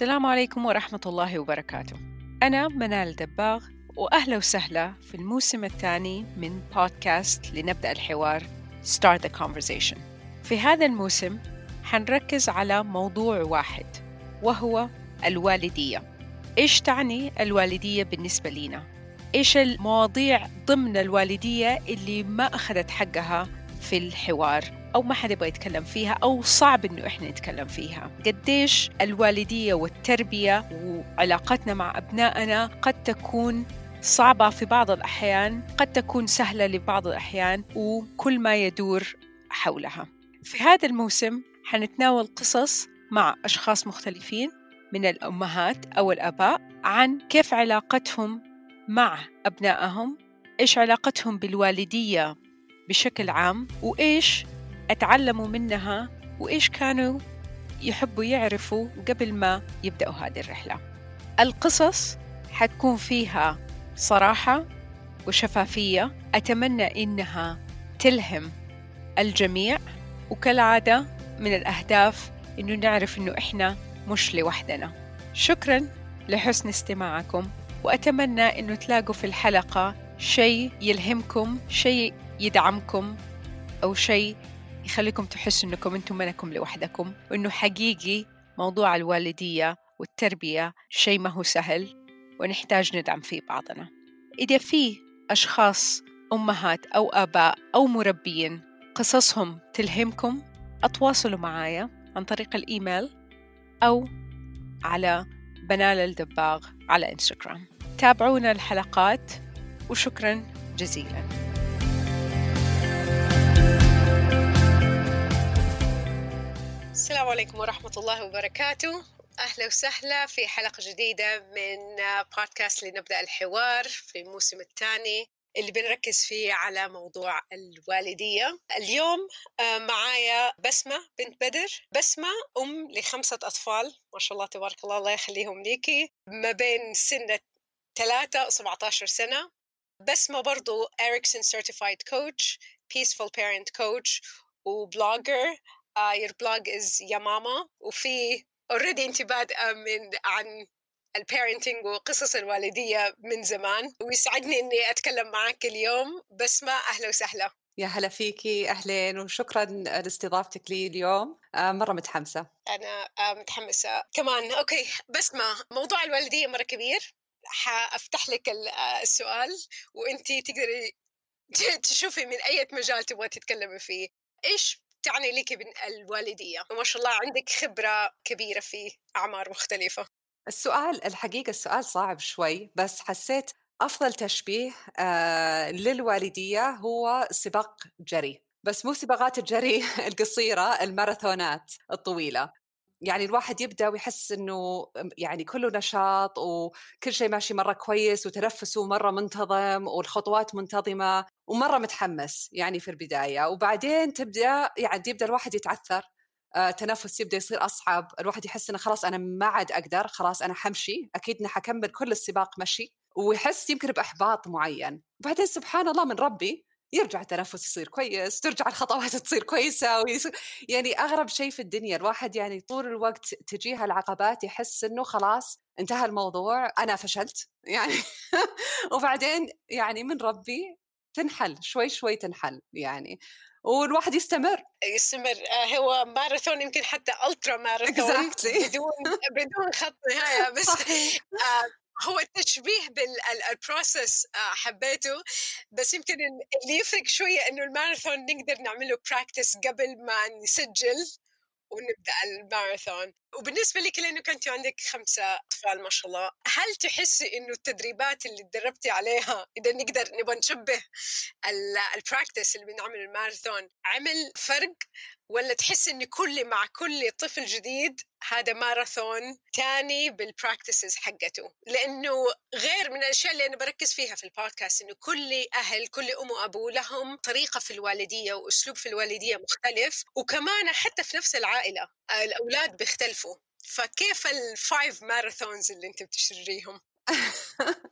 السلام عليكم ورحمة الله وبركاته. أنا منال دباغ وأهلا وسهلا في الموسم الثاني من بودكاست لنبدأ الحوار Start the Conversation. في هذا الموسم حنركز على موضوع واحد وهو الوالدية. إيش تعني الوالدية بالنسبة لنا؟ إيش المواضيع ضمن الوالدية اللي ما أخذت حقها في الحوار؟ أو ما حد يبغى يتكلم فيها أو صعب إنه إحنا نتكلم فيها. قديش الوالدية والتربية وعلاقتنا مع أبنائنا قد تكون صعبة في بعض الأحيان قد تكون سهلة لبعض الأحيان وكل ما يدور حولها. في هذا الموسم حنتناول قصص مع أشخاص مختلفين من الأمهات أو الآباء عن كيف علاقتهم مع أبنائهم إيش علاقتهم بالوالدية بشكل عام وإيش أتعلموا منها وإيش كانوا يحبوا يعرفوا قبل ما يبدأوا هذه الرحلة. القصص حتكون فيها صراحة وشفافية. أتمنى إنها تلهم الجميع. وكالعادة من الأهداف إنه نعرف إنه إحنا مش لوحدنا. شكرا لحسن استماعكم. وأتمنى إنه تلاقوا في الحلقة شيء يلهمكم شيء يدعمكم أو شيء يخليكم تحسوا إنكم أنتم منكم لوحدكم وإنه حقيقي موضوع الوالدية والتربية شيء ما هو سهل ونحتاج ندعم فيه بعضنا. إذا في أشخاص أمهات أو آباء أو مربيين قصصهم تلهمكم أتواصلوا معايا عن طريق الإيميل أو على بنال الدباغ على إنستغرام. تابعونا الحلقات وشكرا جزيلا. السلام عليكم ورحمة الله وبركاته. أهلا وسهلا في حلقة جديدة من بودكاست لنبدأ الحوار في الموسم الثاني اللي بنركز فيه على موضوع الوالدية. اليوم معايا بسمة بنت بدر. بسمة أم لخمسة أطفال. ما شاء الله تبارك الله الله يخليهم ليكي ما بين سن 3 و 17 سنة. بسمة برضو Ericsson Certified Coach Peaceful Parent Coach و blogger. Uh, your blog is يا ماما وفي already انت بادئه من عن ال parenting وقصص الوالدية من زمان. ويسعدني إني أتكلم معك اليوم. بسمه أهلا وسهلا. يا هلا فيكي أهلين وشكرا لاستضافتك لي اليوم. مرة متحمسة. أنا متحمسة كمان. أوكي بسمه موضوع الوالدية مرة كبير. حأفتح لك السؤال. وانت تقدري تشوفي من أي مجال تبغى تتكلمي فيه. إيش تعني لك الوالدية وما شاء الله عندك خبرة كبيرة في أعمار مختلفة. السؤال الحقيقة السؤال صعب شوي بس حسيت أفضل تشبيه آه للوالدية هو سباق جري. بس مو سباقات الجري القصيرة الماراثونات الطويلة. يعني الواحد يبدأ ويحس إنه يعني كله نشاط وكل شيء ماشي مرة كويس وتنفسه مرة منتظم والخطوات منتظمة. ومرة متحمس يعني في البداية وبعدين تبدأ يعني يبدأ الواحد يتعثر آه تنفس يبدأ يصير أصعب الواحد يحس إنه خلاص أنا ما عاد أقدر خلاص أنا حمشي أكيد إني حكمل كل السباق مشي ويحس يمكن بإحباط معين. وبعدين سبحان الله من ربي يرجع التنفس يصير كويس ترجع الخطوات تصير كويسة ويصير يعني أغرب شيء في الدنيا الواحد يعني طول الوقت تجيها العقبات يحس إنه خلاص انتهى الموضوع أنا فشلت يعني. وبعدين يعني من ربي تنحل شوي شوي تنحل يعني والواحد يستمر. يستمر. هو ماراثون يمكن حتى ultra marathon exactly. بدون بدون خط نهاية بس هو التشبيه بال process حبيته. بس يمكن اللي يفرق شوية إنه الماراثون نقدر نعمله practice قبل ما نسجل ونبدأ الماراثون. وبالنسبة لك لأنه كنت عندك خمسة أطفال ما شاء الله هل تحسي إنه التدريبات اللي تدربتي عليها إذا نقدر نبغى نشبه ال practice اللي بنعمل الماراثون عمل فرق؟ ولا تحس إن كل مع كل طفل جديد هذا ماراثون تاني بال practices حقته؟ لأنه غير من الأشياء اللي أنا بركز فيها في البودكاست إنه كل أهل كل أم وأبو لهم طريقة في الوالدية وأسلوب في الوالدية مختلف وكمان حتى في نفس العائلة الأولاد بيختلفوا. فكيف ال five marathons اللي أنت بتشتريهم؟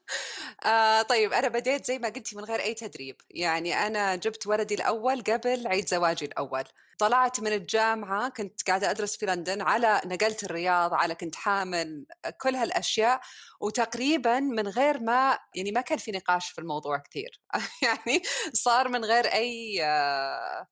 آه طيب أنا بديت زي ما قلتي من غير أي تدريب. يعني أنا جبت ولدي الأول قبل عيد زواجي الأول. طلعت من الجامعة كنت قاعدة أدرس في لندن على نقلت الرياض على كنت حامل كل هالأشياء. وتقريبا من غير ما يعني ما كان في نقاش في الموضوع كثير. يعني صار من غير أي آه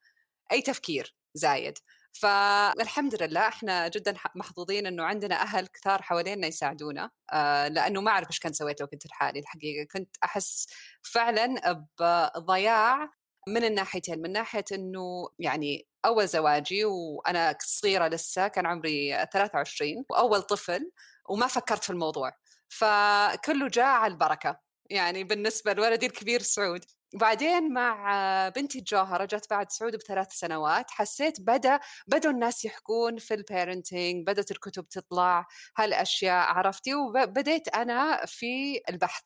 أي تفكير زايد. فالحمد لله إحنا جدا محظوظين إنه عندنا أهل كثار حوالينا يساعدونا آه لأنه ما أعرف إيش كان سويت لو كنت لحالي الحقيقة. كنت أحس فعلا بضياع من الناحيتين من ناحية إنه يعني أول زواجي وأنا صغيرة لسه كان عمري 23 وأول طفل وما فكرت في الموضوع. فكله جاء على البركة. يعني بالنسبة لولدي الكبير سعود. وبعدين مع بنتي الجوهرة جت بعد سعود بثلاث سنوات حسيت بدأ بدأوا الناس يحكون في ال parenting بدأت الكتب تطلع هالأشياء عرفتي؟ وبديت أنا في البحث.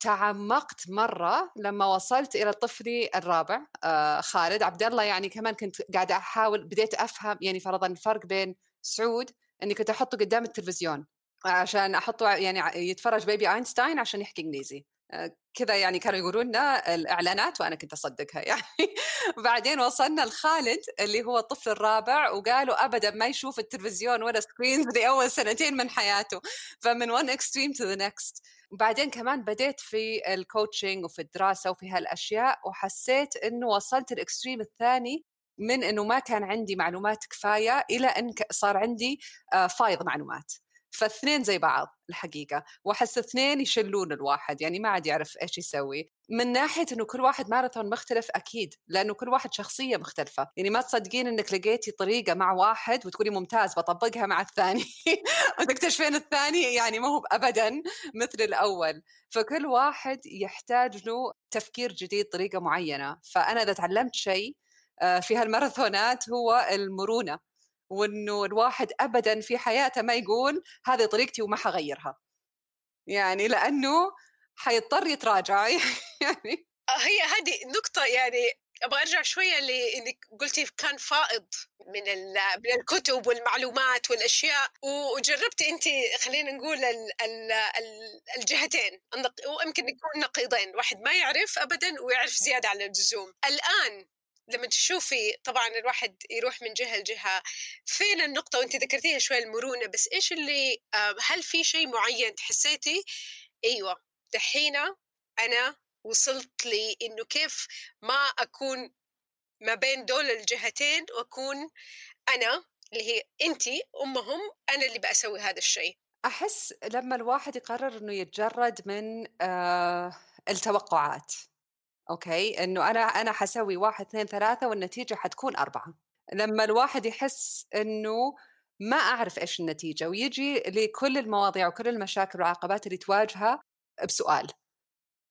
تعمقت مرة لما وصلت إلى طفلي الرابع آه خالد. عبد الله يعني كمان كنت قاعدة أحاول بديت أفهم يعني فرضا الفرق بين سعود إني كنت أحطه قدام التلفزيون عشان أحطه يعني يتفرج Baby Einstein عشان يحكي إنجليزي. كذا يعني كانوا يقولوا لنا الإعلانات وأنا كنت أصدقها يعني. بعدين وصلنا لخالد اللي هو الطفل الرابع وقالوا ابدا ما يشوف التلفزيون ولا screens لأول سنتين من حياته. فمن one extreme to the next. وبعدين كمان بديت في ال coaching وفي الدراسة وفي هالأشياء وحسيت إنه وصلت ال extreme الثاني من إنه ما كان عندي معلومات كفاية إلى إن صار عندي آه، فايض معلومات. فاثنين زي بعض الحقيقة وأحس اثنين يشلون الواحد يعني ما عاد يعرف إيش يسوي. من ناحية إنه كل واحد ماراثون مختلف أكيد لأنه كل واحد شخصية مختلفة. يعني ما تصدقين إنك لقيتي طريقة مع واحد وتقولي ممتاز بطبقها مع الثاني وتكتشفين الثاني يعني ما هو أبدا مثل الأول. فكل واحد يحتاج له تفكير جديد طريقة معينة. فأنا إذا تعلمت شيء آه، في هالماراثونات هو المرونة. وإنه الواحد ابدا في حياته ما يقول هذه طريقتي وما حغيرها. يعني لأنه حيضطر يتراجع. يعني آه، هي هذه نقطة يعني أبغى أرجع شوية لإنك قلتي كان فائض من من الكتب والمعلومات والأشياء وجربت أنت خلينا نقول ال ال الجهتين ويمكن يكون نقيضين واحد ما يعرف ابدا ويعرف زيادة عن اللزوم. الآن لما تشوفي طبعا الواحد يروح من جهة لجهة فين النقطة؟ وانت ذكرتيها شوي المرونة. بس إيش اللي هل في شيء معين حسيتي أيوه دحين أنا وصلت لي إنه كيف ما أكون ما بين دول الجهتين وأكون أنا اللي هي انت أمهم أنا اللي بسوي هذا الشيء. أحس لما الواحد يقرر إنه يتجرد من آه التوقعات. أوكي إنه أنا أنا حسوي واحد اثنين ثلاثة والنتيجة حتكون أربعة. لما الواحد يحس إنه ما أعرف إيش النتيجة ويجي لكل المواضيع وكل المشاكل والعقبات اللي تواجهها بسؤال.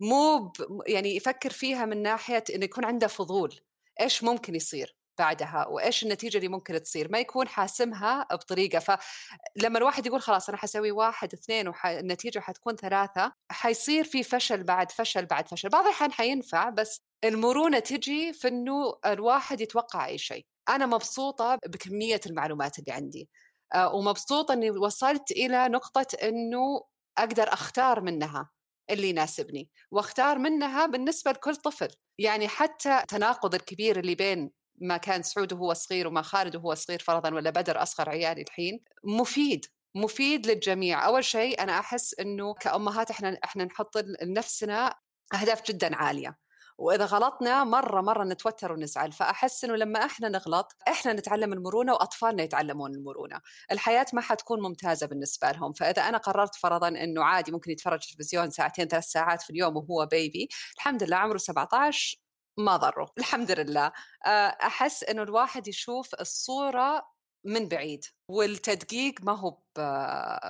مو. يعني يفكر فيها من ناحية إنه يكون عنده فضول. إيش ممكن يصير؟ بعدها وإيش النتيجة اللي ممكن تصير؟ ما يكون حاسمها بطريقة. فلما الواحد يقول خلاص أنا حسوي واحد اثنين والنتيجه حتكون ثلاثة حيصير في فشل بعد فشل بعد فشل. بعض الأحيان حينفع بس المرونة تجي في إنه الواحد يتوقع أي شيء. أنا مبسوطة بكمية المعلومات اللي عندي آه، ومبسوطة إني وصلت إلى نقطة إنه أقدر أختار منها اللي يناسبني وأختار منها بالنسبة لكل طفل. يعني حتى تناقض الكبير اللي بين ما كان سعود وهو صغير وما خالد وهو صغير فرضا ولا بدر أصغر عيالي الحين مفيد مفيد للجميع. أول شيء أنا أحس إنه كأمهات إحنا إحنا نحط لنفسنا أهداف جدا عالية. وإذا غلطنا مرة مرة نتوتر ونزعل. فأحس إنه لما إحنا نغلط إحنا نتعلم المرونة وأطفالنا يتعلمون المرونة. الحياة ما حتكون ممتازة بالنسبة لهم. فإذا أنا قررت فرضا إنه عادي ممكن يتفرج تلفزيون ساعتين ثلاث ساعات في اليوم وهو بيبي الحمد لله عمره 17 ما ضروا الحمد لله. آه، أحس إنه الواحد يشوف الصورة من بعيد والتدقيق ما هو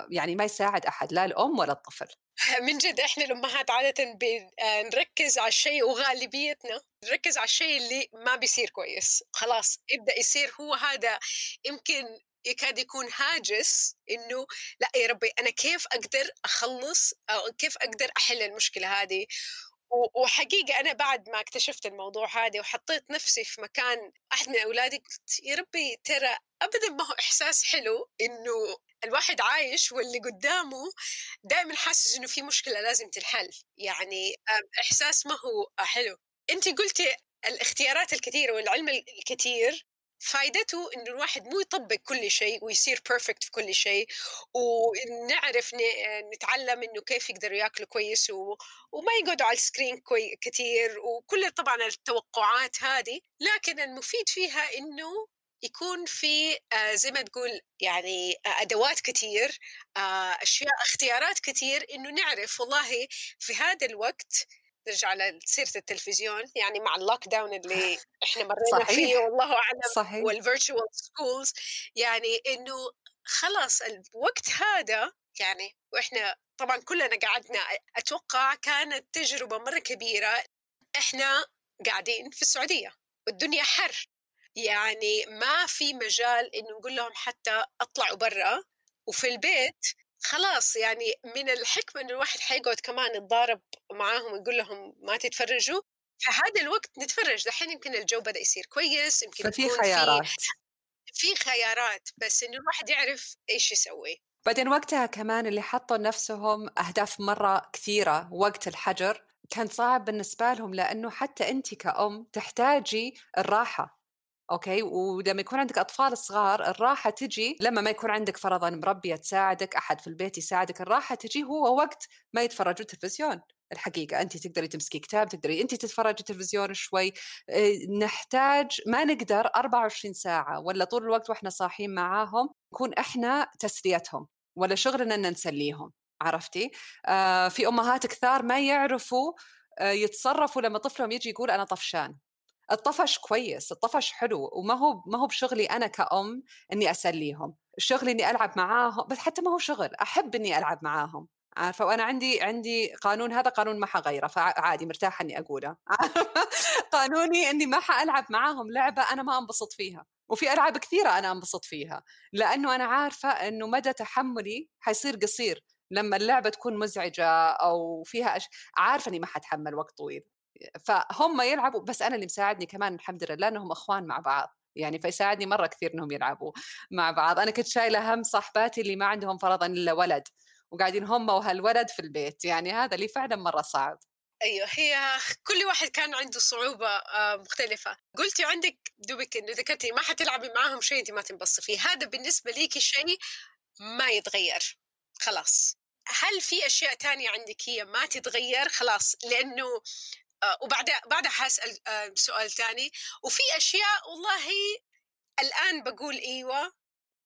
يعني ما يساعد أحد لا الأم ولا الطفل. من جد إحنا الأمهات عاده بنركز على الشيء وغالبيتنا نركز على الشيء اللي ما بيصير كويس. خلاص يبدأ يصير هو هذا يمكن يكاد يكون هاجس إنه لا يا ربي أنا كيف أقدر أخلص أو كيف أقدر أحل المشكلة هذه؟ وحقيقة أنا بعد ما اكتشفت الموضوع هذا وحطيت نفسي في مكان أحد من أولادي قلت يا ربي ترى أبدا ما هو إحساس حلو إنه الواحد عايش واللي قدامه دائما حاسس إنه في مشكلة لازم تنحل. يعني إحساس ما هو حلو. انت قلتي الاختيارات الكثيرة والعلم الكثير فائدته انه الواحد مو يطبق كل شيء ويصير perfect في كل شيء ونعرف نتعلم إنه كيف يقدروا ياكلوا كويس و... وما يقعدوا على ال screen كوي... كثير وكل طبعا التوقعات هذه لكن المفيد فيها إنه يكون في آه، زي ما تقول يعني آه، أدوات كثير آه، أشياء اختيارات كثير إنه نعرف والله في هذا الوقت نرجع لسيره التلفزيون يعني مع ال lockdown اللي إحنا مرينا صحيح. فيه والله أعلم صحيح وال virtual schools يعني إنه خلاص الوقت هذا يعني وإحنا طبعا كلنا قعدنا أتوقع كانت تجربة مرة كبيرة إحنا قاعدين في السعودية والدنيا حر يعني ما في مجال إنه نقول لهم حتى أطلعوا برا وفي البيت خلاص يعني من الحكمة إنه الواحد حيقعد كمان يتضارب معاهم ويقول لهم ما تتفرجوا فهذا الوقت نتفرج. دحين يمكن الجو بدأ يصير كويس يمكن ففي خيارات. في خيارات بس إنه الواحد يعرف إيش يسوي. بعدين وقتها كمان اللي حطوا لنفسهم أهداف مرة كثيرة وقت الحجر كان صعب بالنسبة لهم لأنه حتى أنت كأم تحتاجي الراحة. أوكي؟ ولما يكون عندك أطفال صغار الراحة تجي لما ما يكون عندك فرضا مربيه تساعدك أحد في البيت يساعدك الراحة تجي هو وقت ما يتفرجوا تلفزيون الحقيقة أنت تقدري تمسكي كتاب تقدري أنت تتفرجي تلفزيون شوي. نحتاج ما نقدر 24 ساعة ولا طول الوقت وإحنا صاحيين معاهم نكون إحنا تسليتهم ولا شغلنا أن نسليهم عرفتي؟ آه في أمهات كثار ما يعرفوا آه يتصرفوا لما طفلهم يجي يقول أنا طفشان. الطفش كويس الطفش حلو وما هو ما هو بشغلي أنا كأم إني أسليهم. الشغل إني ألعب معاهم بس حتى ما هو شغل أحب إني ألعب معاهم. عارفة؟ وأنا عندي عندي قانون هذا قانون ما حغيره فعادي مرتاحة إني أقوله. قانوني إني ما حألعب معاهم لعبة أنا ما أنبسط فيها وفي ألعاب كثيرة أنا أنبسط فيها لأنه أنا عارفة إنه مدى تحملي حيصير قصير لما اللعبة تكون مزعجة أو فيها أش... عارفة إني ما حتحمل وقت طويل. فهم يلعبوا بس أنا اللي مساعدني كمان الحمد لله انهم أخوان مع بعض. يعني فيساعدني مرة كثير إنهم يلعبوا مع بعض. أنا كنت شايلة هم صاحباتي اللي ما عندهم فرضا إلا ولد وقاعدين هم وهالولد في البيت. يعني هذا اللي فعلا مرة صعب. أيوه هي كل واحد كان عنده صعوبة آه، مختلفة. قلتي عندك دوبك إنه ذكرتي ما حتلعبي معاهم شيء انت ما تنبسطي فيه. هذا بالنسبة ليكي شيء ما يتغير. خلاص. هل في أشياء تانية عندك هي ما تتغير؟ خلاص لأنه وبعدها بعدها حاسأل آه، سؤال ثاني وفي أشياء والله الآن بقول إيوه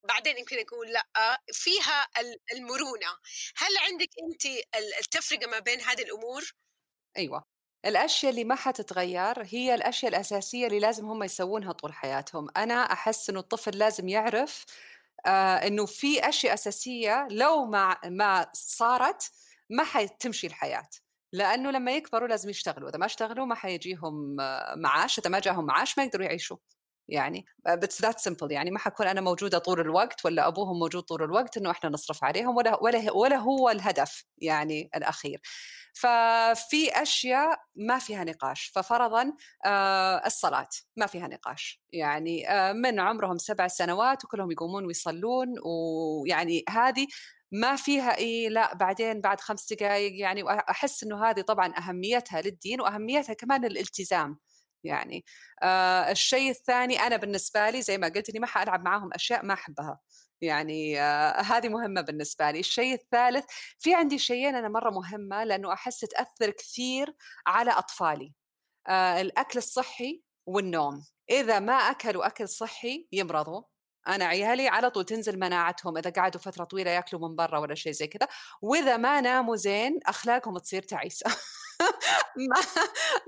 بعدين يمكن أقول لأ فيها المرونة. هل عندك انت التفرقة ما بين هذه الأمور؟ أيوه. الأشياء اللي ما حتتغير هي الأشياء الأساسية اللي لازم هم يسوونها طول حياتهم. أنا أحس إنه الطفل لازم يعرف آه إنه في أشياء أساسية لو ما ما صارت ما حتمشي الحياة. لأنه لما يكبروا لازم يشتغلوا إذا ما اشتغلوا ما حيجيهم معاش إذا ما جاهم معاش ما يقدروا يعيشوا. يعني بس ذات سمبل يعني ما حكون أنا موجودة طول الوقت ولا أبوهم موجود طول الوقت إنه إحنا نصرف عليهم ولا ولا ولا هو الهدف يعني الأخير. ففي أشياء ما فيها نقاش. ففرضا آه الصلاة ما فيها نقاش. يعني آه من عمرهم سبع سنوات وكلهم يقومون ويصلون ويعني هذه ما فيها اي لا بعدين بعد خمس دقائق يعني واحس إنه هذه طبعا أهميتها للدين وأهميتها كمان الالتزام يعني. آه الشيء الثاني أنا بالنسبة لي زي ما قلت إني ما حألعب معاهم أشياء ما أحبها يعني آه هذه مهمة بالنسبة لي. الشيء الثالث في عندي شيئين أنا مرة مهمة لأنه أحس تأثر كثير على أطفالي. آه الأكل الصحي والنوم. إذا ما أكلوا أكل صحي يمرضوا. أنا عيالي على طول تنزل مناعتهم إذا قعدوا فترة طويلة يأكلوا من برا ولا شيء زي كذا وإذا ما ناموا زين أخلاقهم تصير تعيسة. ما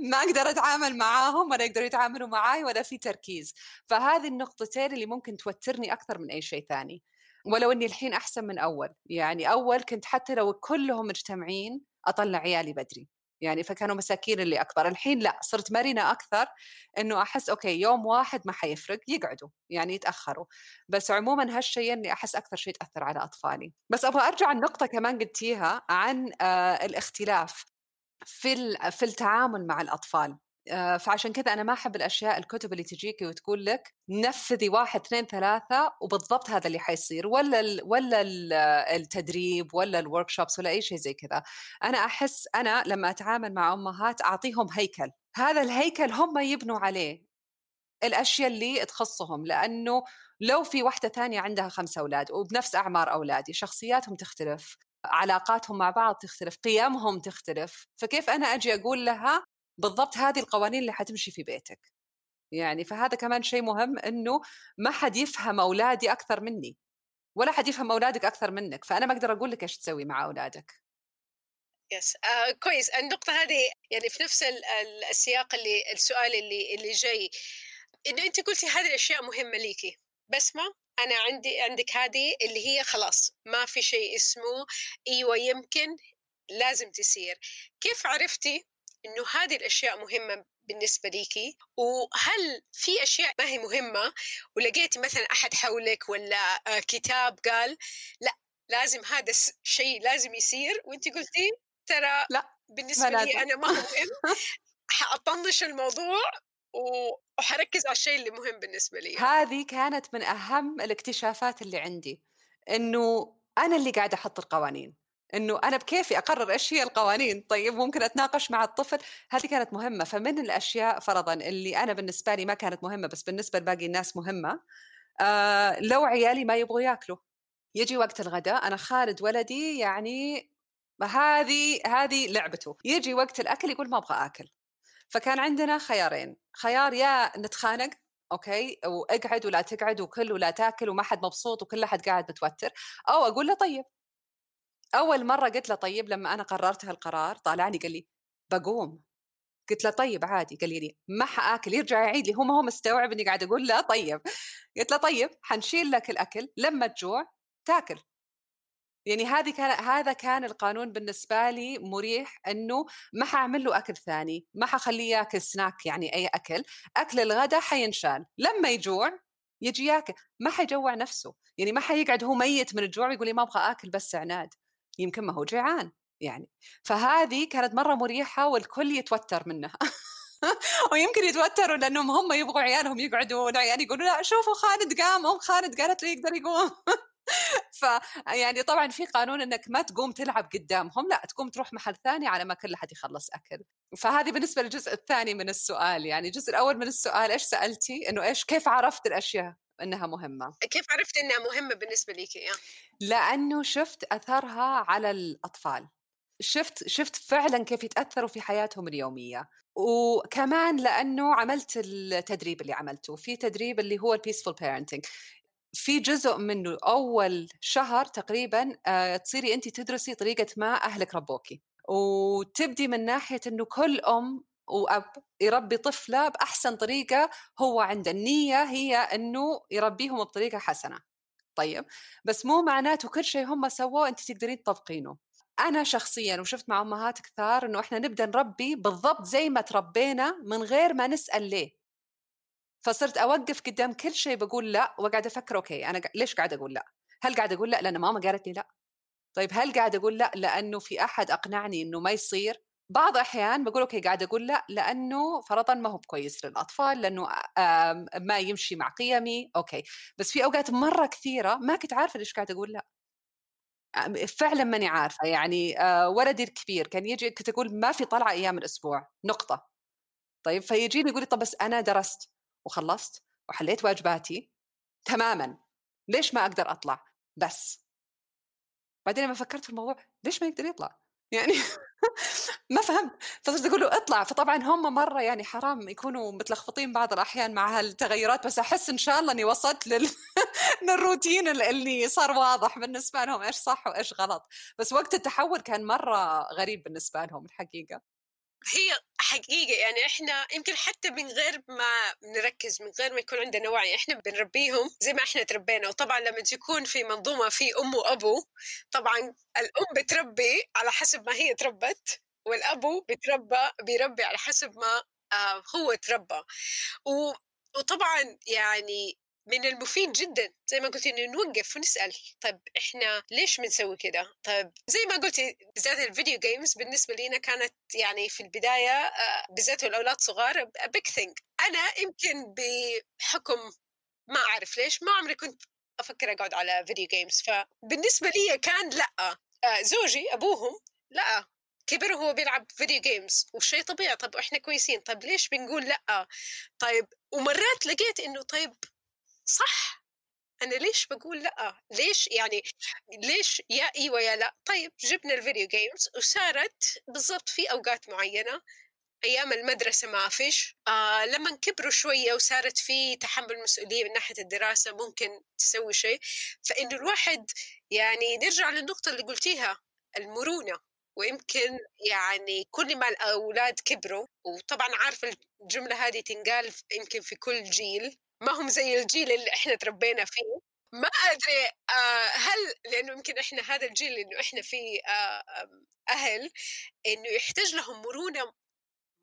ما أقدر أتعامل معاهم ولا يقدروا يتعاملوا معاي ولا في تركيز. فهذه النقطتين اللي ممكن توترني أكثر من أي شيء ثاني. ولو إني الحين أحسن من أول. يعني أول كنت حتى لو كلهم مجتمعين أطلع عيالي بدري. يعني فكانوا مساكين اللي أكبر. الحين لا صرت مرنة أكثر إنه أحس أوكي يوم واحد ما حيفرق يقعدوا يعني يتأخروا. بس عموما هالشيء إني أحس أكثر شيء تأثر على أطفالي. بس أبغى أرجع النقطة كمان قلتيها عن آه الاختلاف في في التعامل مع الأطفال. فعشان كذا أنا ما أحب الأشياء الكتب اللي تجيكي وتقول لك نفذي واحد اثنين ثلاثة وبالضبط هذا اللي حيصير ولا ال ولا ال التدريب ولا الورك شوبس ولا أي شيء زي كذا. أنا أحس أنا لما أتعامل مع أمهات أعطيهم هيكل. هذا الهيكل هم يبنوا عليه الأشياء اللي تخصهم لأنه لو في واحدة ثانية عندها خمسة أولاد وبنفس أعمار أولادي شخصياتهم تختلف علاقاتهم مع بعض تختلف قيمهم تختلف فكيف أنا أجي أقول لها بالضبط هذه القوانين اللي حتمشي في بيتك. يعني فهذا كمان شيء مهم إنه ما حد يفهم أولادي أكثر مني ولا حد يفهم أولادك أكثر منك فأنا ما أقدر أقول لك إيش تسوي مع أولادك. يس آه كويس. النقطة هذه يعني في نفس السياق اللي السؤال اللي اللي جاي إنه أنت قلتي هذه الأشياء مهمة ليكي بسمة أنا عندي عندك هذه اللي هي خلاص ما في شيء اسمه أيوه يمكن لازم تصير. كيف عرفتي إنه هذه الأشياء مهمة بالنسبة ليكي وهل في أشياء ما هي مهمة ولقيتي مثلا أحد حولك ولا آه، كتاب قال لأ لازم هذا الشيء لازم يصير وانت قلتي ترى لأ بالنسبة لي أنا ما مهم حأطنش الموضوع وحركز على الشيء اللي مهم بالنسبة لي. هذه كانت من أهم الاكتشافات اللي عندي إنه أنا اللي قاعدة أحط القوانين. إنه أنا بكيفي أقرر إيش هي القوانين؟ طيب ممكن أتناقش مع الطفل. هذه كانت مهمة. فمن الأشياء فرضا اللي أنا بالنسبة لي ما كانت مهمة بس بالنسبة لباقي الناس مهمة آه لو عيالي ما يبغوا يأكلوا. يجي وقت الغداء أنا خالد ولدي يعني هذه هذه لعبته. يجي وقت الأكل يقول ما أبغى آكل. فكان عندنا خيارين. خيار يا نتخانق أوكي وإقعد ولا تقعد وكل ولا تأكل وما حد مبسوط وكل أحد قاعد متوتر. أو أقول له طيب. أول مرة قلت له طيب لما أنا قررت هالقرار طالعني قال لي بقوم. قلت له طيب عادي قال لي ما حآكل يرجع يعيد لي هو ما هو مستوعب إني قاعد أقول له طيب. قلت له طيب حنشيل لك الأكل لما تجوع تاكل. يعني هذه كان هذا كان القانون بالنسبة لي مريح إنه ما حأعمل له أكل ثاني ما حخليه ياكل سناك يعني أي أكل. أكل الغداء حينشال لما يجوع يجي ياكل ما حيجوع نفسه. يعني ما حيقعد هو ميت من الجوع ويقول لي ما أبغى آكل بس عناد. يمكن ما هو جيعان يعني. فهذه كانت مرة مريحة والكل يتوتر منها. ويمكن يتوتروا لأنهم هم يبغوا عيالهم يقعدوا والعيال يقولوا لا شوفوا خالد قام ام خالد قالت له يقدر يقوم. ف يعني طبعا في قانون إنك ما تقوم تلعب قدامهم لا تقوم تروح محل ثاني على ما كل احد يخلص أكل. فهذه بالنسبة للجزء الثاني من السؤال يعني الجزء الأول من السؤال إيش سألتي؟ إنه إيش كيف عرفت الأشياء؟ إنها مهمة. كيف عرفت إنها مهمة بالنسبة لك يا لأنه شفت أثرها على الأطفال. شفت شفت فعلا كيف يتأثروا في حياتهم اليومية. وكمان لأنه عملت التدريب اللي عملته. في تدريب اللي هو ال peaceful parenting في جزء منه أول شهر تقريبا آه، تصيري انت تدرسي طريقة ما أهلك ربوكي وتبدي من ناحية إنه كل أم واب يربي طفلة بأحسن طريقة هو عنده. النية هي إنه يربيهم بطريقة حسنة. طيب بس مو معناته كل شيء هم سووه أنت تقدرين تطبقينه. أنا شخصيا وشفت مع أمهات كثار إنه إحنا نبدأ نربي بالضبط زي ما تربينا من غير ما نسأل ليه. فصرت أوقف قدام كل شيء بقول لا وقاعد أفكر okay أنا ليش قاعد أقول لا؟ هل قاعد أقول لا لأن ماما قالت لي لا؟ طيب هل قاعد أقول لا لأنه في أحد أقنعني إنه ما يصير؟ بعض الاحيان بقول okay قاعد أقول لا لأنه فرضا ما هو كويس للأطفال لأنه ما يمشي مع قيمي أوكي. بس في أوقات مرة كثيرة ما كنت عارفة ليش قاعد أقول لا. فعلا ماني عارفة يعني ولدي الكبير كان يجي كنت أقول ما في طلعة أيام الأسبوع نقطة. طيب فيجيني يقول لي طب بس أنا درست وخلصت وحليت واجباتي تماما ليش ما أقدر أطلع؟ بس. بعدين لما فكرت في الموضوع ليش ما يقدر يطلع؟ يعني ما فهمت. فصرت أقول له اطلع. فطبعا هم مرة يعني حرام يكونوا متلخبطين بعض الأحيان مع هالتغيرات بس أحس إن شاء الله إني وصلت لل... للروتين اللي صار واضح بالنسبة لهم إيش صح وإيش غلط. بس وقت التحول كان مرة غريب بالنسبة لهم الحقيقة. هي حقيقة يعني إحنا يمكن حتى من غير ما نركز من غير ما يكون عندنا وعي إحنا بنربيهم زي ما إحنا تربينا. وطبعا لما تكون في منظومة في أم وأبو طبعا الأم بتربي على حسب ما هي تربت والأبو بيتربى بيربي على حسب ما آه هو تربى. وطبعا يعني من المفيد جدا زي ما قلت إنه نوقف ونسأل طيب إحنا ليش بنسوي كده؟ طيب زي ما قلتي بالذات ال video games بالنسبة لنا كانت يعني في البداية آه، بالذات الأولاد صغار big thing أنا يمكن بحكم ما أعرف ليش ما عمري كنت أفكر أقعد على video games فبالنسبة لي كان لأ آه، زوجي أبوهم لأ كبر وهو بيلعب video games وشيء طبيعي طب إحنا كويسين طب ليش بنقول لأ؟ طيب ومرات لقيت إنه طيب صح. أنا ليش بقول لأ؟ ليش يعني ليش يا إيوه يا لأ؟ طيب جبنا ال video games وصارت بالضبط في أوقات معينة أيام المدرسة ما فيش آه لما كبروا شوية وصارت في تحمل مسؤولية من ناحية الدراسة ممكن تسوي شيء. فانه الواحد يعني نرجع للنقطة اللي قلتيها المرونة. ويمكن يعني كل ما الأولاد كبروا وطبعا عارفة الجملة هذه تنقال يمكن في كل جيل. ما هم زي الجيل اللي إحنا تربينا فيه. ما أدري آه هل لأنه يمكن إحنا هذا الجيل إنه إحنا فيه آه أهل إنه يحتاج لهم مرونة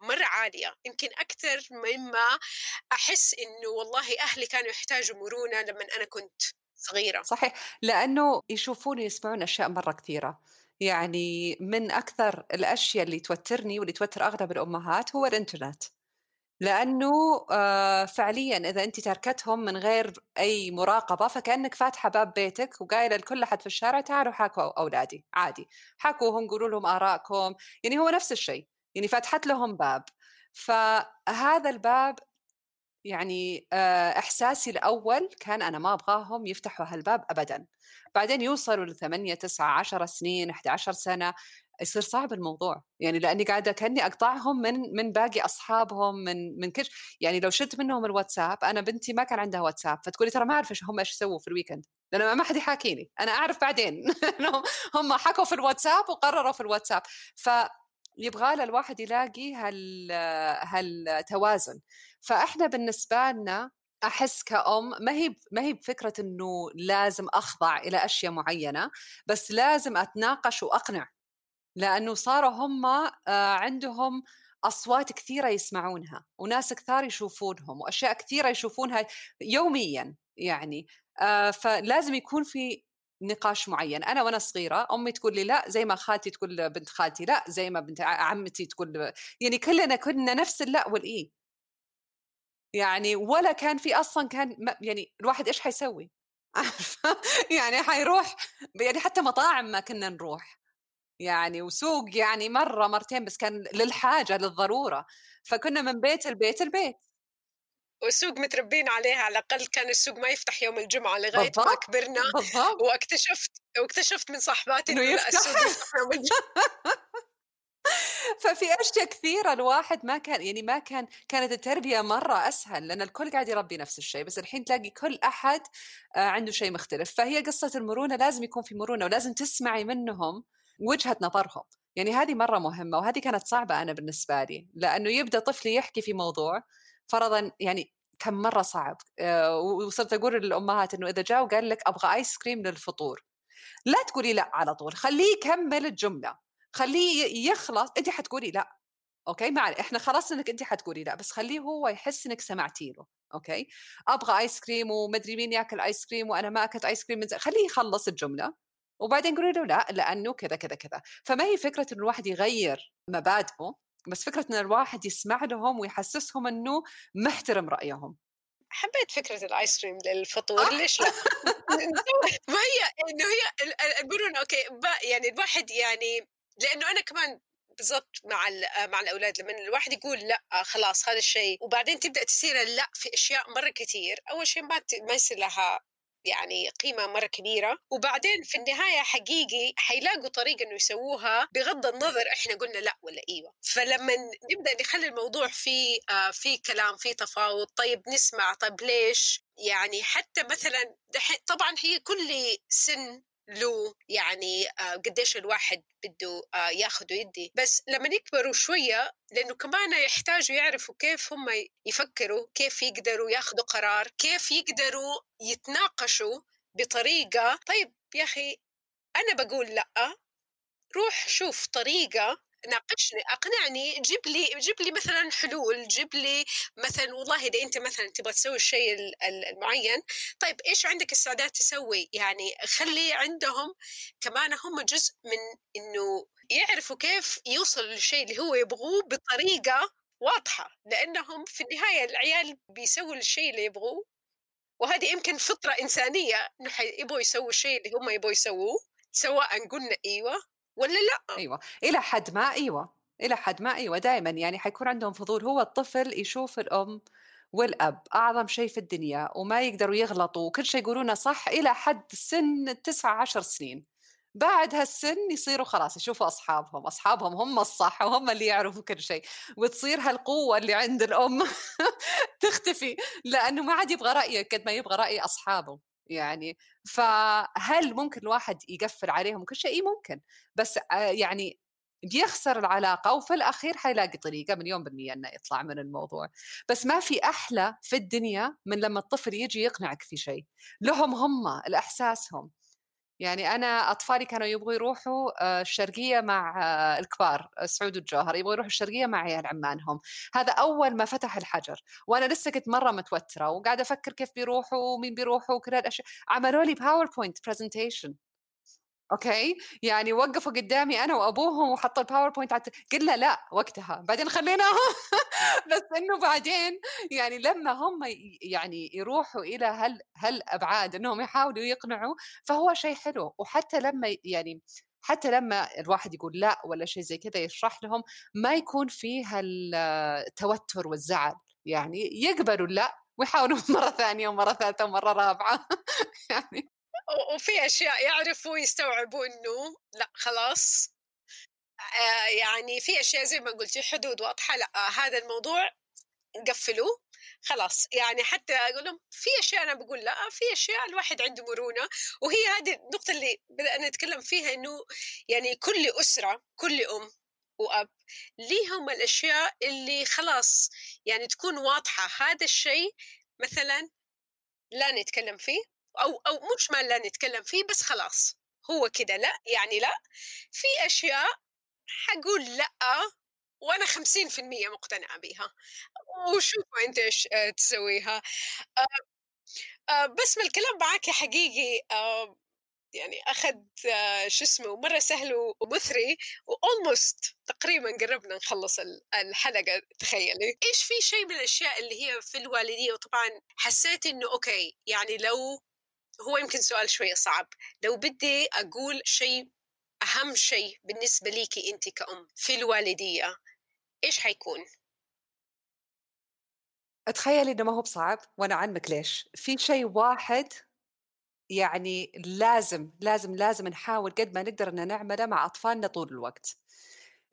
مرة عالية. يمكن أكثر مما أحس إنه والله أهلي كانوا يحتاجوا مرونة لما أنا كنت صغيرة. صحيح. لأنه يشوفون ويسمعون أشياء مرة كثيرة. يعني من أكثر الأشياء اللي توترني واللي توتر أغلب الأمهات هو الإنترنت. لأنه آه، فعليا إذا أنت تركتهم من غير أي مراقبة فكأنك فاتحة باب بيتك وقايلة لكل أحد في الشارع تعالوا حاكوا أولادي عادي. حاكوهم قولوا لهم آرائكم يعني هو نفس الشيء يعني فتحت لهم باب. فهذا الباب يعني آه، إحساسي الأول كان أنا ما أبغاهم يفتحوا هالباب أبدا. بعدين يوصلوا لثمانية تسعة عشر سنين 11 سنة يصير صعب الموضوع. يعني لأني قاعدة كأني أقطعهم من من باقي أصحابهم من من كل يعني لو شلت منهم الواتساب أنا بنتي ما كان عندها واتساب فتقولي ترى ما أعرف إيش هم إيش يسووا في الويكند لأن ما حد يحاكيني. أنا أعرف بعدين. هم حكوا في الواتساب وقرروا في الواتساب. ف يبغى الواحد يلاقي هال هالتوازن. فإحنا بالنسبة لنا أحس كأم ما هي ما هي بفكرة إنه لازم أخضع إلى أشياء معينة بس لازم أتناقش وأقنع. لأنه صاروا هم آه، عندهم أصوات كثيرة يسمعونها وناس كثار يشوفونهم وأشياء كثيرة يشوفونها يوميا يعني. آه، فلازم يكون في نقاش معين. أنا وأنا صغيرة أمي تقول لي لا زي ما خالتي تقول بنت خالتي لا زي ما بنت عمتي تقول يعني كلنا كنا نفس اللا والإي. يعني ولا كان في أصلا كان يعني الواحد إيش حيسوي؟ يعني حيروح يعني حتى مطاعم ما كنا نروح. يعني وسوق يعني مرة مرتين بس كان للحاجة للضرورة. فكنا من بيت البيت البيت وسوق متربين عليها على الأقل كان السوق ما يفتح يوم الجمعة لغاية ما كبرنا. بالضبط. واكتشفت واكتشفت من صاحباتي إنه السوق يفتح يوم الجمعة. ففي أشياء كثيرة الواحد ما كان يعني ما كان كانت التربية مرة أسهل لأن الكل قاعد يربي نفس الشيء بس الحين تلاقي كل أحد آه، عنده شيء مختلف. فهي قصة المرونة لازم يكون في مرونة ولازم تسمعي منهم وجهة نظرهم. يعني هذه مرة مهمة وهذه كانت صعبة أنا بالنسبة لي لأنه يبدأ طفلي يحكي في موضوع فرضا يعني كان مرة صعب. آه، وصرت أقول للأمهات إنه إذا جاء وقال لك أبغى ايس كريم للفطور لا تقولي لا على طول خليه يكمل الجملة خليه يخلص انت حتقولي لا okay؟ مع إحنا خلصنا إنك انت حتقولي لا بس خليه هو يحس إنك سمعتي له okay؟ أبغى ايس كريم ومدري مين ياكل ايس كريم وأنا ما أكلت ايس كريم من زي. خليه يخلص الجملة. وبعدين قولي له لا لأنه كذا كذا كذا فما هي فكرة انه الواحد يغير مبادئه بس فكرة إن الواحد يسمع لهم ويحسسهم إنه محترم رأيهم حبيت فكرة الآيس كريم للفطور آه. ليش لا؟ ما هي إنه هي يقولون okay يعني الواحد يعني لأنه أنا كمان بالضبط مع مع الأولاد لما الواحد يقول لا خلاص هذا الشيء وبعدين تبدأ تصير لا في أشياء مرة كثير أول شيء ما ما يصير لها يعني قيمة مرة كبيرة. وبعدين في النهاية حقيقي حيلاقوا طريقة إنه يسووها بغض النظر إحنا قلنا لأ ولا إيوه. فلما نبدأ نخلي الموضوع في آه في كلام في تفاوض طيب نسمع طيب ليش؟ يعني حتى مثلا طبعا هي كل سن له يعني آه، قديش الواحد بده آه، ياخذ ويدي بس لما يكبروا شوية لأنه كمان يحتاجوا يعرفوا كيف هم يفكروا كيف يقدروا ياخذوا قرار كيف يقدروا يتناقشوا بطريقة طيب يا أخي أنا بقول لأ روح شوف طريقة ناقشني أقنعني جيب لي جيب لي مثلا حلول جيب لي مثلا والله إذا أنت مثلا تبغى تسوي الشيء المعين طيب إيش عندك استعداد تسوي؟ يعني خلي عندهم كمان هم جزء من إنه يعرفوا كيف يوصل للشيء اللي هو يبغوه بطريقة واضحة لأنهم في النهاية العيال بيسووا الشيء اللي يبغوه وهذه يمكن فطرة إنسانية إنه يبغوا يسووا الشيء اللي هم يبغوا يسووه سواء قلنا إيوه ولا لأ؟ أيوه إلى حد ما أيوه إلى حد ما أيوه دائما يعني حيكون عندهم فضول. هو الطفل يشوف الأم والأب أعظم شيء في الدنيا وما يقدروا يغلطوا وكل شيء يقولونه صح إلى حد سن تسعة عشر سنين. بعد هالسن يصيروا خلاص يشوفوا أصحابهم أصحابهم هم الصح وهم اللي يعرفوا كل شيء. وتصير هالقوة اللي عند الأم تختفي لأنه ما عاد يبغى رايك قد ما يبغى رأي أصحابه. يعني فهل ممكن الواحد يقفل عليهم كل شيء؟ ممكن بس يعني بيخسر العلاقة وفي الأخير حيلاقي طريقة مليون بالمية إنه يطلع من الموضوع. بس ما في أحلى في الدنيا من لما الطفل يجي يقنعك في شيء. لهم هم الإحساسهم يعني أنا أطفالي كانوا يبغوا يروحوا آه، الشرقية مع آه، الكبار سعود والجوهر يبغوا يروحوا الشرقية مع عيال عمانهم. هذا أول ما فتح الحجر وأنا لسه كنت مرة متوترة وقاعدة أفكر كيف بيروحوا ومين بيروحوا وكل هالأشياء. عملوا لي PowerPoint presentation okay؟ يعني وقفوا قدامي أنا وأبوهم وحطوا ال PowerPoint عت... قلنا لا وقتها. بعدين خليناهم بس إنه بعدين يعني لما هم يعني يروحوا إلى هال هالأبعاد إنهم يحاولوا يقنعوا فهو شيء حلو. وحتى لما يعني حتى لما الواحد يقول لا ولا شيء زي كذا يشرح لهم ما يكون فيه التوتر والزعل. يعني يقبلوا لا ويحاولوا مرة ثانية ومرة ثالثة ومرة رابعة. يعني وفي أشياء يعرفوا يستوعبوا إنه لأ خلاص. يعني في أشياء زي ما قلتي حدود واضحة لأ هذا الموضوع نقفلوه خلاص. يعني حتى أقول لهم في أشياء أنا بقول لأ في أشياء الواحد عنده مرونة. وهي هذه النقطة اللي بدانا نتكلم فيها إنه يعني كل أسرة كل أم وأب ليهم الأشياء اللي خلاص يعني تكون واضحة. هذا الشيء مثلا لا نتكلم فيه. أو أو مش ما لا نتكلم فيه بس خلاص. هو كده لا يعني لا. في أشياء حقول لأ وأنا 50% مقتنعة بيها. وشوفوا أنت إيش آه، تسويها. آه، آه، بس من الكلام معك حقيقي يعني أخذ شو اسمه مرة سهل ومثري و almost تقريبا قربنا نخلص الحلقة تخيلي. إيش في شيء من الأشياء اللي هي في الوالدية؟ وطبعا حسيت إنه okay يعني لو هو يمكن سؤال شوية صعب. لو بدي أقول شيء أهم شيء بالنسبة ليكي أنت كأم في الوالدية إيش حيكون؟ أتخيل إنه ما هو بصعب وأنا علمك ليش؟ في شيء واحد يعني لازم لازم لازم نحاول قد ما نقدر ان نعمله مع أطفالنا طول الوقت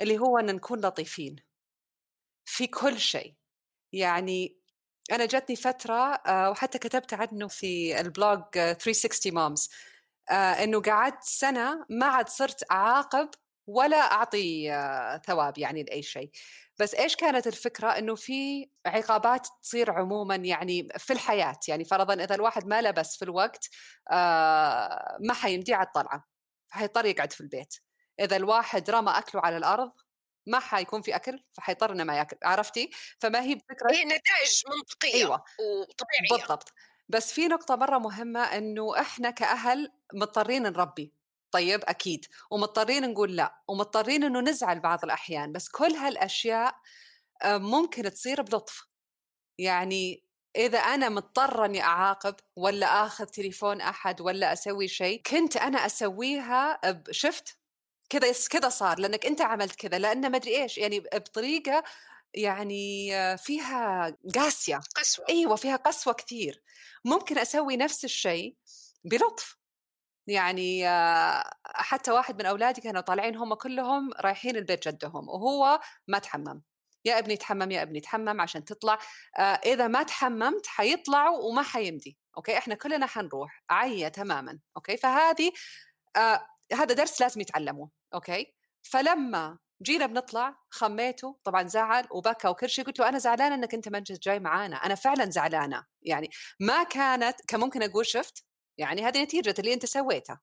اللي هو ان نكون لطيفين في كل شيء. يعني أنا جاتني فترة آه، وحتى كتبت عنه في البلوج 360 مامز إنه قعدت سنة ما عاد صرت أعاقب ولا أعطي آه، ثواب يعني لأي شيء. بس إيش كانت الفكرة؟ إنه في عقابات تصير عموما يعني في الحياة يعني فرضا إذا الواحد ما لبس في الوقت آه، ما حيمديه على الطلعة فحيضطر يقعد في البيت. إذا الواحد رمى أكله على الأرض ما حيكون في أكل فحيضطر إنه ما يأكل عرفتي؟ فما هي بفكرة هي نتائج منطقية أيوه وطبيعية. بالضبط. بس في نقطة مرة مهمة إنه إحنا كأهل مضطرين نربي طيب؟ أكيد. ومضطرين نقول لا ومضطرين إنه نزعل بعض الأحيان بس كل هالأشياء آه، ممكن تصير بلطف. يعني إذا أنا مضطرة إني أعاقب ولا آخذ تليفون أحد ولا أسوي شيء كنت أنا أسويها شفت؟ كذا كذا صار لأنك أنت عملت كذا لأن ما أدري إيش يعني بطريقة يعني فيها قاسية. قسوة. أيوه فيها قسوة كثير ممكن أسوي نفس الشيء بلطف. يعني حتى واحد من أولادي كانوا طالعين هم كلهم رايحين البيت جدهم وهو ما تحمم. يا ابني تحمم يا ابني تحمم عشان تطلع. إذا ما تحممت حيطلعوا وما حيمدي. okay؟ إحنا كلنا حنروح. عيا تماما. okay؟ فهذه هذا درس لازم يتعلموه okay؟ فلما جينا بنطلع خميته طبعا زعل وبكى وكل شيء قلت له أنا زعلانه إنك أنت ما أنت جاي معانا أنا فعلا زعلانة. يعني ما كانت كان ممكن أقول شفت؟ يعني هذه نتيجة اللي أنت سويته.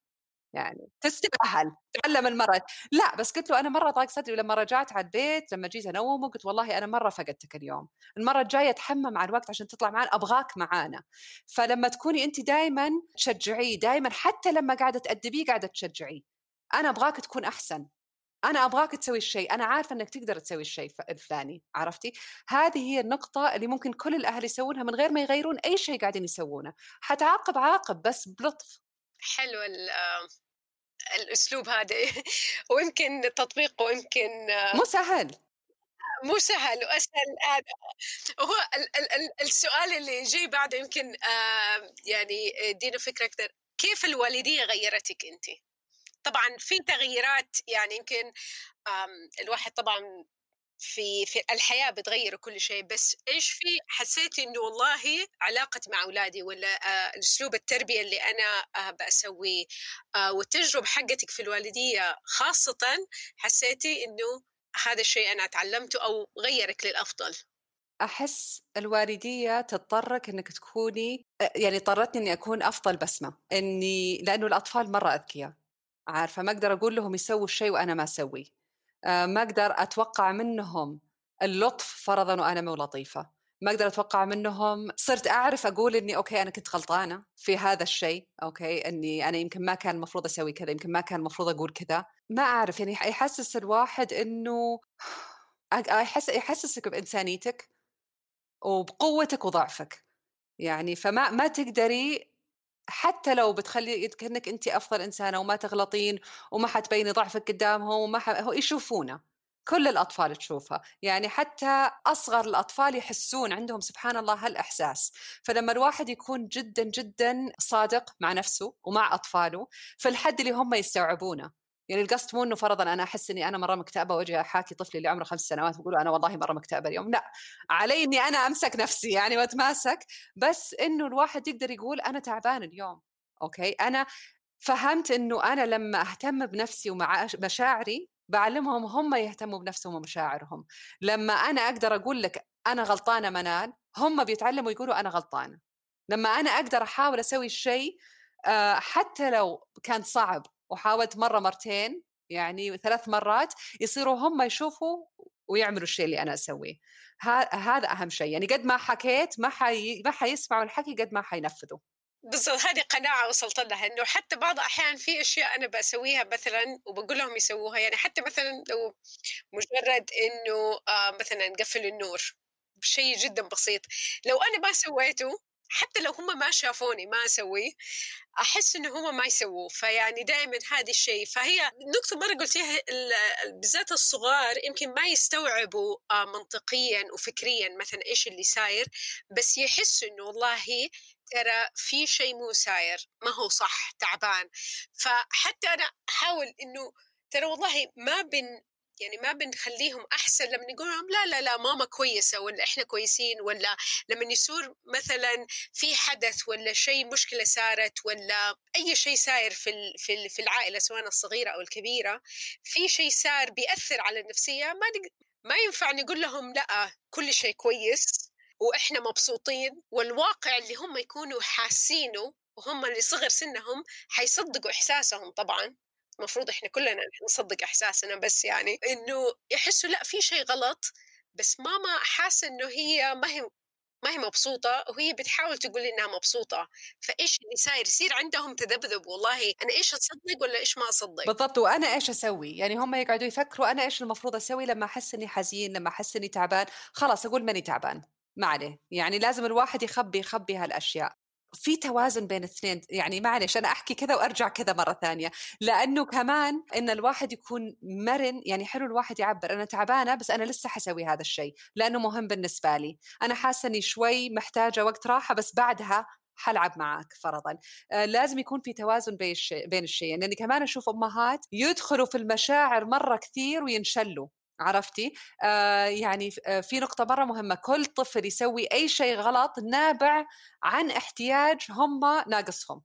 يعني تستاهل تعلم المرة. لا بس قلت له أنا مرة ضاق صدري ولما رجعت على البيت لما جيت أنومه قلت والله أنا مرة فقدتك اليوم. المرة الجاية أتحمم على الوقت عشان تطلع معنا أبغاك معانا. فلما تكوني انت دائما تشجعيه دائما حتى لما قاعدة تأدبيه قاعدة تشجعيه. أنا أبغاك تكون أحسن. أنا أبغاك تسوي الشيء. أنا عارفة إنك تقدر تسوي الشيء الفلاني. عرفتي؟ هذه هي النقطة اللي ممكن كل الأهل يسوونها من غير ما يغيرون أي شيء قاعدين يسوونه. حتعاقب عاقب بس بلطف. حلو الأسلوب هذا. ويمكن تطبيقه يمكن مو سهل. مو سهل. وأسهل هو ال ال ال السؤال اللي جاي بعده يمكن يعني ادينا فكرة أكثر. كيف الوالدية غيرتك انت؟ طبعا في تغييرات يعني يمكن الواحد طبعا في في الحياة بتغير كل شيء بس إيش في؟ حسيت إنه والله علاقتي مع أولادي ولا آه أسلوب التربية اللي أنا آه بسويه آه والتجربة حقتك في الوالدية خاصة حسيتي إنه هذا الشيء أنا تعلمته أو غيرك للأفضل؟ أحس الوالدية تضطرك إنك تكوني يعني اضطرتني إني أكون أفضل بسمة إني لأنه الأطفال مرة أذكياء عارفة؟ ما أقدر أقول لهم يسووا الشيء وأنا ما أسوي آه، ما أقدر أتوقع منهم اللطف فرضا وأنا مو لطيفة. ما أقدر أتوقع منهم صرت أعرف أقول إني okay أنا كنت غلطانة في هذا الشيء okay إني أنا يمكن ما كان المفروض أسوي كذا يمكن ما كان المفروض أقول كذا. ما أعرف يعني يحسس الواحد إنه يحس يحسسك بإنسانيتك وبقوتك وضعفك. يعني فما ما تقدري حتى لو بتخلي كأنك أنت أفضل إنسانة وما تغلطين وما حتبيني ضعفك قدامهم وما ح... هو يشوفونا كل الأطفال تشوفها. يعني حتى أصغر الأطفال يحسون عندهم سبحان الله هالإحساس. فلما الواحد يكون جدا جدا صادق مع نفسه ومع أطفاله في الحد اللي هم يستوعبونه. يعني القصد مو إنه فرضا أنا أحس إني أنا مرة مكتئبة وأجي أحاكي طفلي اللي عمره خمس سنوات واقول أنا والله مرة مكتئبة اليوم. لا علي إني أنا أمسك نفسي يعني وأتماسك بس إنه الواحد يقدر يقول أنا تعبان اليوم أوكي؟ أنا فهمت إنه أنا لما أهتم بنفسي ومع مشاعري بعلمهم هم يهتموا بنفسهم ومشاعرهم. لما أنا أقدر أقول لك أنا غلطانة منال هم بيتعلموا يقولوا أنا غلطانة. لما أنا أقدر أحاول أسوي الشيء آه، حتى لو كان صعب وحاولت مرة مرتين يعني ثلاث مرات يصيروا هم يشوفوا ويعملوا الشيء اللي أنا أسويه. هذا أهم شيء يعني قد ما حكيت ما حي... ما حيسمعوا الحكي قد ما حينفذوا. بالضبط هذه قناعة وصلت لها إنه حتى بعض الاحيان في أشياء أنا بسويها مثلا وبقول لهم يسووها يعني حتى مثلا لو مجرد إنه آه مثلا نقفل النور شيء جدا بسيط. لو أنا ما سويته حتى لو هم ما شافوني ما أسويه أحس إنه هم ما يسووه. فيعني دائما هذا الشيء. فهي نقطة مرة قلتيها بالذات الصغار يمكن ما يستوعبوا آه، منطقيا وفكريا مثلا إيش اللي صاير بس يحسوا إنه والله ترى في شيء مو ساير ما هو صح تعبان. فحتى أنا أحاول إنه ترى والله ما بن يعني ما بنخليهم أحسن لما نقول لهم لا لا لا ماما كويسة ولا إحنا كويسين ولا لما يصير مثلا في حدث ولا شيء مشكلة صارت ولا أي شيء صاير في في العائلة سواء الصغيرة أو الكبيرة في شيء صار بيأثر على النفسية ما ما ينفع نقول لهم لا كل شيء كويس وإحنا مبسوطين والواقع اللي هم يكونوا حاسينه وهم اللي صغر سنهم حيصدقوا إحساسهم طبعا. المفروض إحنا كلنا نصدق إحساسنا بس يعني إنه يحسوا لأ في شيء غلط بس ماما حاسة إنه هي ما هي ما هي مبسوطة وهي بتحاول تقول إنها مبسوطة. فإيش اللي صاير؟ يصير عندهم تذبذب والله أنا إيش أصدق ولا إيش ما أصدق؟ بالضبط وأنا إيش أسوي؟ يعني هم يقعدوا يفكروا أنا إيش المفروض أسوي؟ لما أحس إني حزين لما أحس إني تعبان خلاص أقول ماني تعبان ما عليه. يعني لازم الواحد يخبي يخبي هالأشياء. في توازن بين الاثنين يعني معلش أنا أحكي كذا وأرجع كذا مرة ثانية. لأنه كمان إن الواحد يكون مرن يعني حلو الواحد يعبر أنا تعبانة بس أنا لسه حسوي هذا الشيء لأنه مهم بالنسبة لي. أنا حاسة إني شوي محتاجة وقت راحة بس بعدها حلعب معك فرضا. آه لازم يكون في توازن بين الشيء بين الشيئين. لأني كمان أشوف أمهات يدخلوا في المشاعر مرة كثير وينشلوا. عرفتي؟ آه يعني آه في نقطة مرة مهمة. كل طفل يسوي أي شيء غلط نابع عن احتياج هم ناقصهم.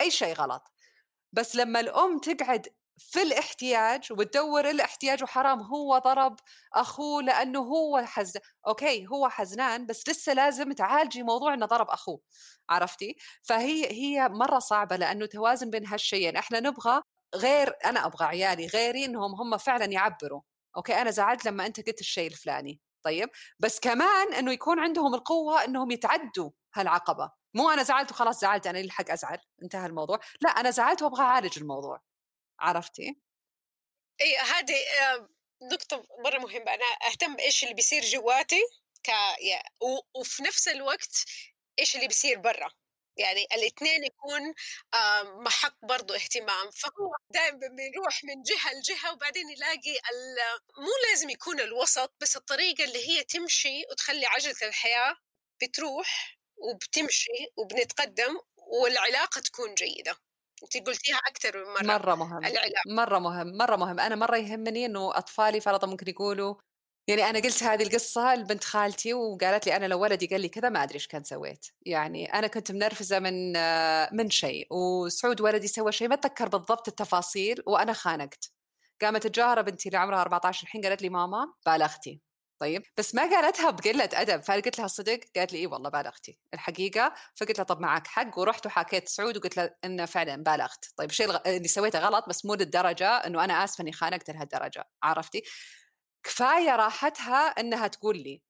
أي شيء غلط. بس لما الأم تقعد في الاحتياج وتدور الاحتياج وحرام هو ضرب أخوه لأنه هو حز okay هو حزنان بس لسه لازم تعالجي موضوع إنه ضرب أخوه. عرفتي؟ فهي هي مرة صعبة لأنه توازن بين هالشيئين. إحنا نبغى غير أنا أبغى عيالي غيري إنهم هم فعلا يعبروا. okay أنا زعلت لما أنت قلت الشيء الفلاني طيب؟ بس كمان إنه يكون عندهم القوة إنهم يتعدوا هالعقبة. مو أنا زعلت وخلاص زعلت أنا لي حق أزعل انتهى الموضوع. لا أنا زعلت وأبغى أعالج الموضوع. عرفتي؟ إي هذه نقطة مرة مهمة. أنا أهتم بإيش اللي بيصير جواتي ك وفي نفس الوقت إيش اللي بيصير برا. يعني الاثنين يكون محط برضو اهتمام. فهو دائما بنروح من جهة لجهة وبعدين يلاقي مو لازم يكون الوسط بس الطريقة اللي هي تمشي وتخلي عجلة الحياة بتروح وبتمشي وبنتقدم والعلاقة تكون جيدة. انت قلتيها أكثر من مرة مرة مهم العلاقة. مرة مهم مرة مهم. أنا مرة يهمني إنه أطفالي فرضا ممكن يقولوا يعني أنا قلت هذه القصة لبنت خالتي وقالت لي أنا لو ولدي قال لي كذا ما أدري إيش كان سويت. يعني أنا كنت منرفزة من من شيء وسعود ولدي سوى شيء ما أتذكر بالضبط التفاصيل وأنا خانقت. قامت الجارة بنتي اللي عمرها 14 الحين قالت لي ماما بالغتي طيب؟ بس ما قالتها بقلة أدب. فقلت لها صدق قالت لي إيه والله بالغتي الحقيقة فقلت لها طب معك حق ورحت وحكيت سعود وقلت له إنه فعلا بالغت طيب الشيء اللي سويته غلط بس مو للدرجة إنه أنا آسفة إني خانقت لهالدرجة. عرفتي؟ كفاية راحتها إنها تقول لي.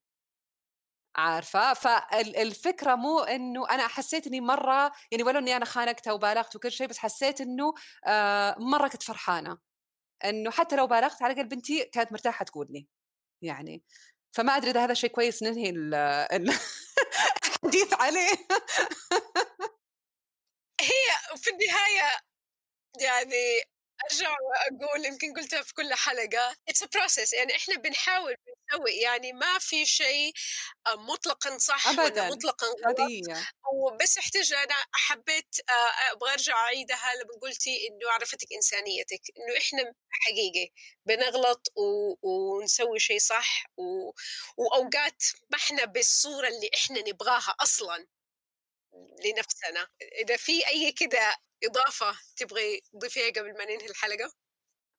عارفة؟ فالفكرة مو إنه أنا حسيت إني مرة يعني ولو إني أنا خانقتها وبالغت وكل شيء بس حسيت إنه آه مرة كنت فرحانة. إنه حتى لو بالغت على الاقل بنتي كانت مرتاحة تقول لي. يعني فما أدري إذا هذا شيء كويس ننهي الحديث عليه. هي في النهاية يعني أرجع وأقول يمكن قلتها في كل حلقة. it's a process يعني إحنا بنحاول بنسوي. يعني ما في شيء آه، مطلقا صح ابدا. مطلقا غلط. وبس احتاج أنا حبيت آه، أبغى أرجع أعيدها لما قلتي إنه عرفتك إنسانيتك إنه إحنا حقيقي بنغلط و... ونسوي شيء صح و... وأوقات ما إحنا بالصورة اللي إحنا نبغاها أصلا. لنفسنا. إذا في أي كده إضافة تبغي تضيفيها قبل ما ننهي الحلقة؟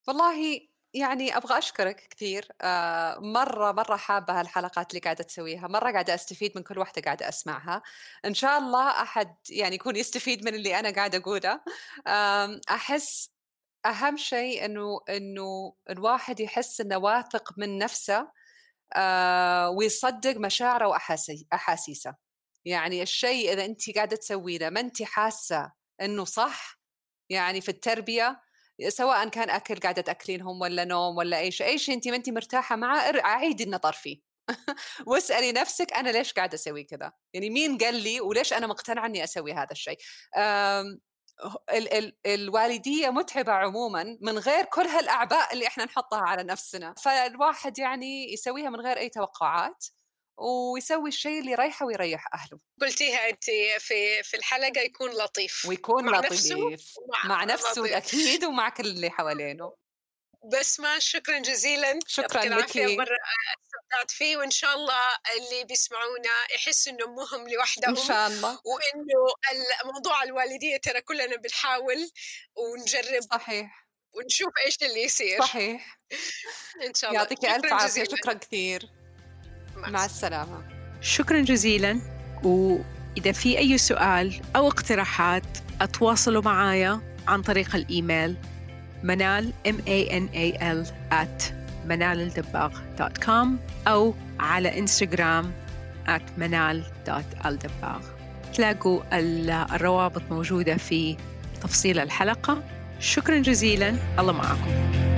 والله يعني أبغى أشكرك كثير. آه مرة مرة حابة هالحلقات اللي قاعدة تسويها. مرة قاعدة أستفيد من كل واحدة قاعدة أسمعها. إن شاء الله أحد يعني يكون يستفيد من اللي أنا قاعدة أقوله. أحس أهم شيء إنه إنه الواحد يحس إنه واثق من نفسه آه ويصدق مشاعره واحاسيسه يعني الشيء إذا انت قاعدة تسويه ما انت حاسة إنه صح؟ يعني في التربية سواء كان أكل قاعدة تأكلينهم ولا نوم ولا أي شيء أي شيء انت ما انت مرتاحة معه اعيدي النظر فيه. واسألي نفسك أنا ليش قاعدة أسوي كذا؟ يعني مين قال لي وليش أنا مقتنعة إني أسوي هذا الشيء؟ ال- ال- الوالدية متعبة عموما من غير كل هالأعباء اللي إحنا نحطها على نفسنا. فالواحد يعني يسويها من غير أي توقعات. ويسوي الشيء اللي يريحه ويريح أهله. قلتيها انت في في الحلقة يكون لطيف. ويكون مع لطيف نفسه مع, مع نفسه لطيف. أكيد ومع كل اللي حوالينه. بس ما شكرا جزيلا. شكرا لك. مرة استمتعت فيه وإن شاء الله اللي بيسمعونا يحسوا إنه مهم لوحدهم ان شاء الله. وإنه موضوع الوالدية ترى كلنا بنحاول ونجرب صحيح. ونشوف إيش اللي يصير. صحيح. إن شاء الله. يعطيك ألف عافية. شكرا كثير. مع السلامة. شكرا جزيلا. وإذا في أي سؤال أو اقتراحات أتواصلوا معايا عن طريق الإيميل منال m a n a l at منالالدباغ.com أو على إنستغرام at منال.الدباغ تلاقوا الروابط موجودة في تفصيل الحلقة. شكرا جزيلا. الله معكم.